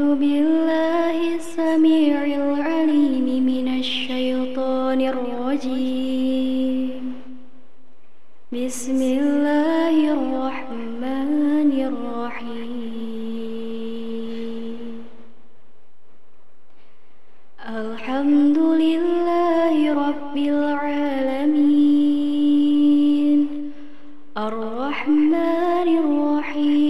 أعوذ بالله السميع العليم من الشيطان الرجيم. بسم الله الرحمن الرحيم. الحمد لله رب العالمين. الرحمن الرحيم.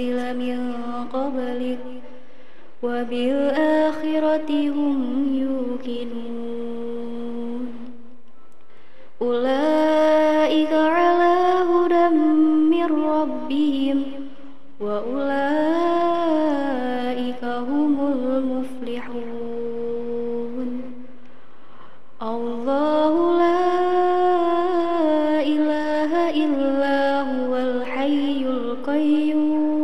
أنزل من قبلك وبالآخرة هم يوقنون. أولئك على هدى من ربهم وأولئك هم المفلحون. الله لا إله إلا هو الحي القيوم.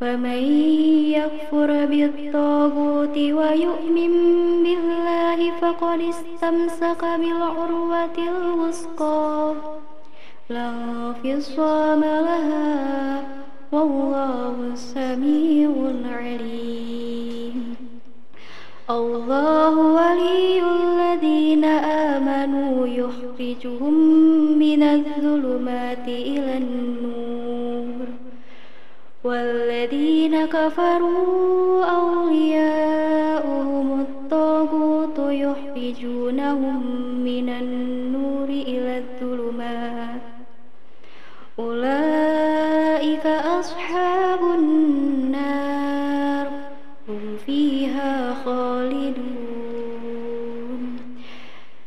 فمن يكفر بالطاغوت ويؤمن بالله فقد استمسك بالعروة الوثقى. لا انفصام لها والله سميع عليم. الله ولي الذين آمنوا يخرجهم من الظلمات إلى النور. والذين كفروا أولياؤهم الطاغوت يخرجونهم من النور إلى الظلمات. أولئك أصحاب النار. هم فيها خالدون.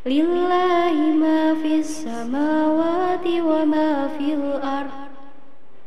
لله ما في السماوات وما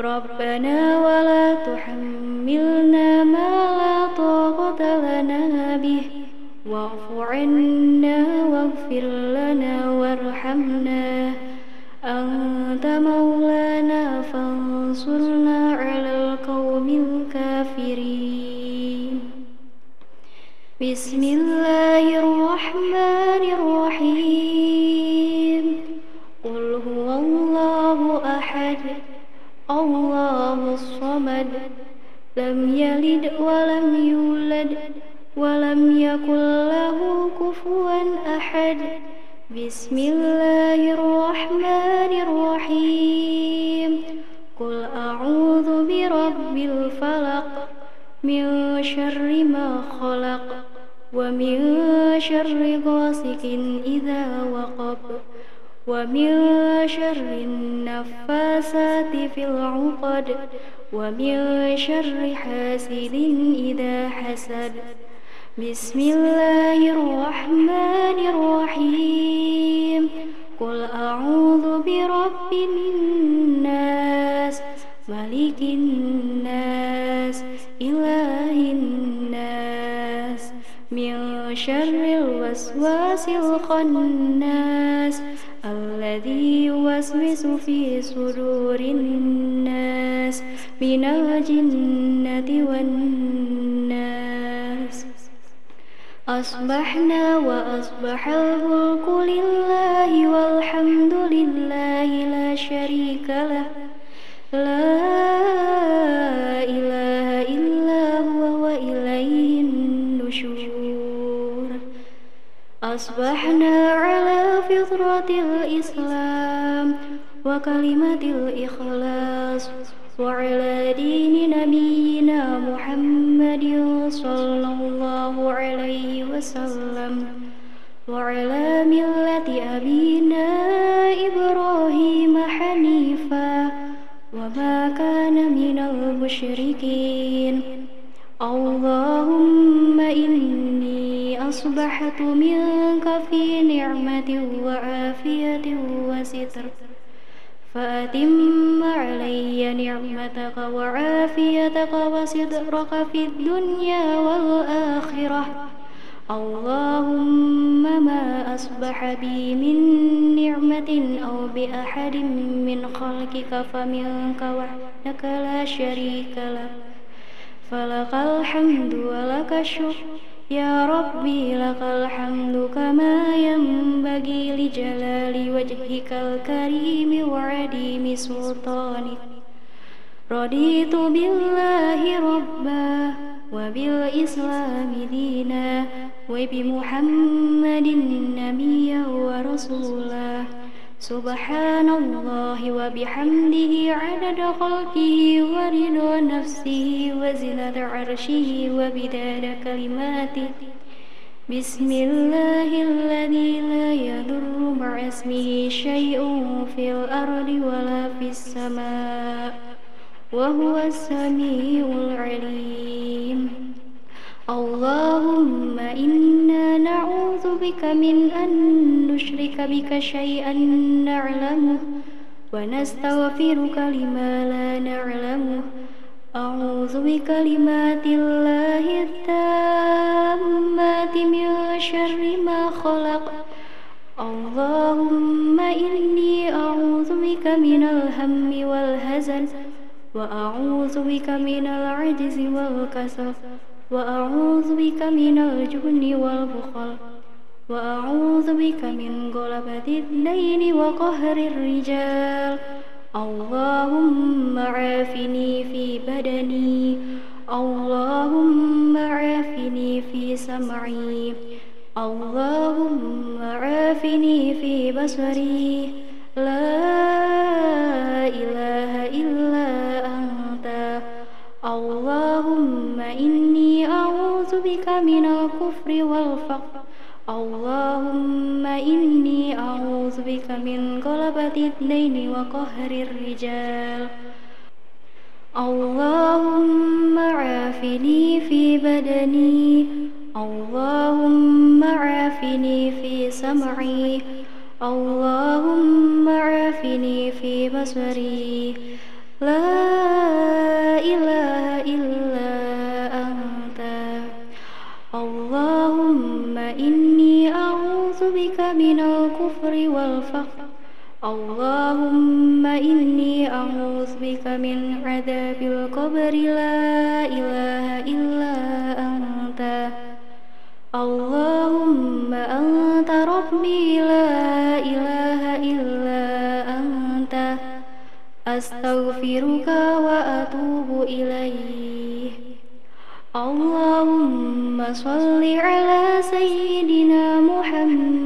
ربنا ولا تحملنا ما لا طاقة لنا به. واعف عنا واغفر لنا وارحمنا. أنت مولانا فانصرنا على القوم الكافرين. بسم الله الصمد لم يلد ولم يولد ولم يكن له كفوا أحد بسم الله الرحمن الرحيم قل أعوذ برب الفلق من شر ما خلق ومن شر غاسق إذا وقب ومن شر النفاسات في العقد ومن شر حاسد إذا حسد. بسم الله الرحمن الرحيم. قل أعوذ برب الناس ملك الناس إله الناس. من شر الوسواس الخناس الذي يوسوس في صدور الناس. من الجنة والناس. أصبحنا وأصبح الملك لله والحمد لله لا شريك له. لا إله إلا هو وإليه النشور. أصبحنا على فطرة الإسلام وكلمة الإخلاص. وعلى دين نبينا محمد صلى الله عليه وسلم وعلى ملة أبينا إبراهيم حنيفا وما كان من المشركين. اللهم إني أصبحت منك في نعمة وعافية وستر. فأتم علي نعمتك وعافيتك وصدرك في الدنيا والآخرة. اللهم ما أصبح بي من نعمة أو بأحد من خلقك فمنك وحدك لا شريك لك فلك الحمد ولك الشكر. يا ربي لك الحمد كما ينبغي لجلال وجهك الكريم وعديم سلطانك رضيت بالله ربا وبالإسلام دينا وبمحمد نبيا ورسولا سبحان الله وبحمده عدد خلقه ورضا نفسه وزنة عرشه وبداد كلماته. بسم الله الذي لا يضر مع اسمه شيء في الأرض ولا في السماء وهو السميع العليم. اللهم إنا نعوذ بك من أن نشرك بك شيئا نعلمه ونستغفرك لما لا نعلمه. أعوذ بكلمات الله التامات من شر ما خلق. اللهم إني أعوذ بك من الهم والهزل وأعوذ بك من العجز والكسل. وأعوذ بك من الجبن والبخل وأعوذ بك من غلبة الدين وقهر الرجال. اللهم عافني في بدني اللهم عافني في سمعي اللهم عافني في بصري. لا إله من الكفر والفقر. اللهم إني أعوذ بك من غلبة الدين وقهر الرجال. اللهم عافني في بدني. اللهم عافني في سمعي. اللهم عافني في بصري. لا إله من الكفر والفقر. اللهم إني أعوذ بك من عذاب القبر. لا إله إلا أنت. اللهم أنت ربي. لا إله إلا أنت. أستغفرك وأتوب إليه اللهم صل على سيدنا محمد.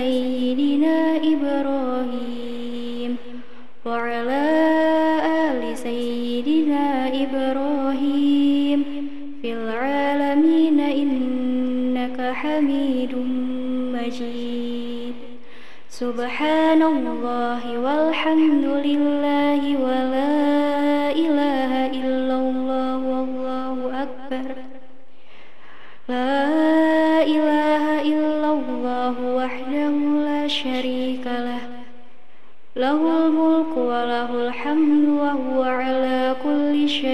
سيدنا إبراهيم وعلى آل سيدنا إبراهيم في العالمين إنك حميد مجيد. سبحان الله والحمد لله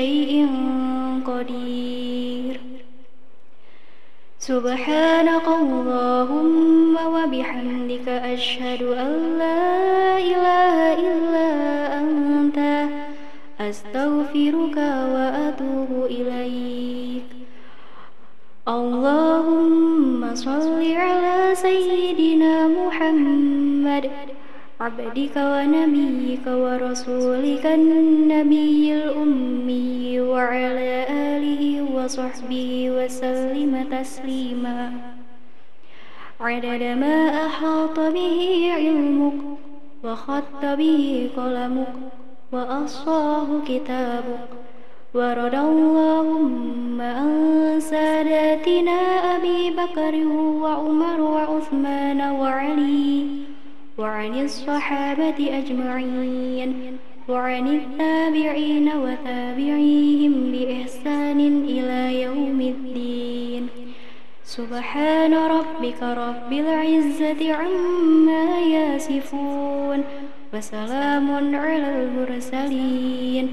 شيء قدير. سبحانك اللهم وبحمدك أشهد أن لا إله إلا أنت. أستغفرك وأتوب إليك. اللهم صل على سيدنا محمد. عبدك ونبيك ورسولك النبي الأمي وعلى آله وصحبه وسلم تسليما. عدد ما أحاط به علمك وخط به قلمك وأصاه كتابك. ورد اللهم عن ساداتنا أبي بكر وعمر وعثمان وعلي وعن الصحابة أجمعين وعن التابعين وتابعيهم بإحسان إلى يوم الدين. سبحان ربك رب العزة عما يصفون وسلام على المرسلين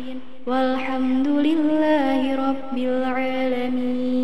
والحمد لله رب العالمين.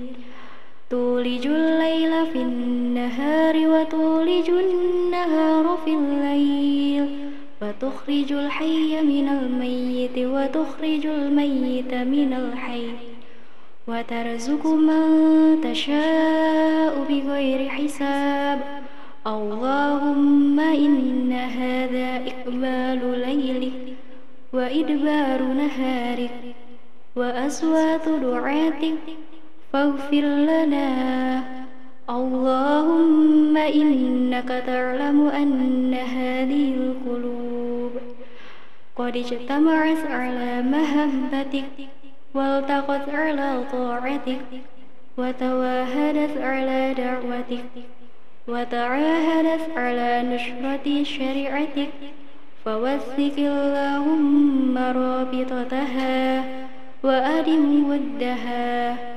تولج الليل في النهار وتولج النهار في الليل وتخرج الحي من الميت وتخرج الميت من الحي وترزق من تشاء بغير حساب اللهم إن هذا إقبال ليلك وإدبار نهارك وأصوات دعاتك فاغفر لنا. اللهم إنك تعلم أن هذه القلوب قد اجتمعت على محبتك والتقت على طاعتك وتواهدت على دعوتك وتعاهدت على نشرة شريعتك. فوثق اللهم رابطتها وأدم ودها.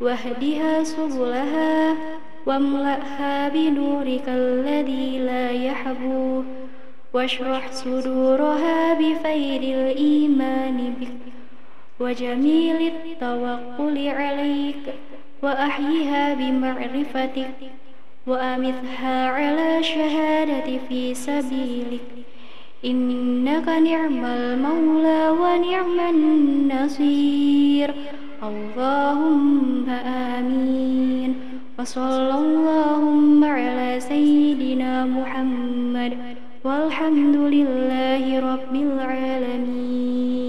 واهدها سبلها واملأها بنورك الذي لا يحبو واشرح صدورها بفيد الإيمان بك وجميل التوكل عليك وأحيها بمعرفتك وأمثها على شهادة في سبيلك إنك نعم المولى ونعم النصير اللهم آمين. وصلى اللهم على سيدنا محمد. والحمد لله رب العالمين.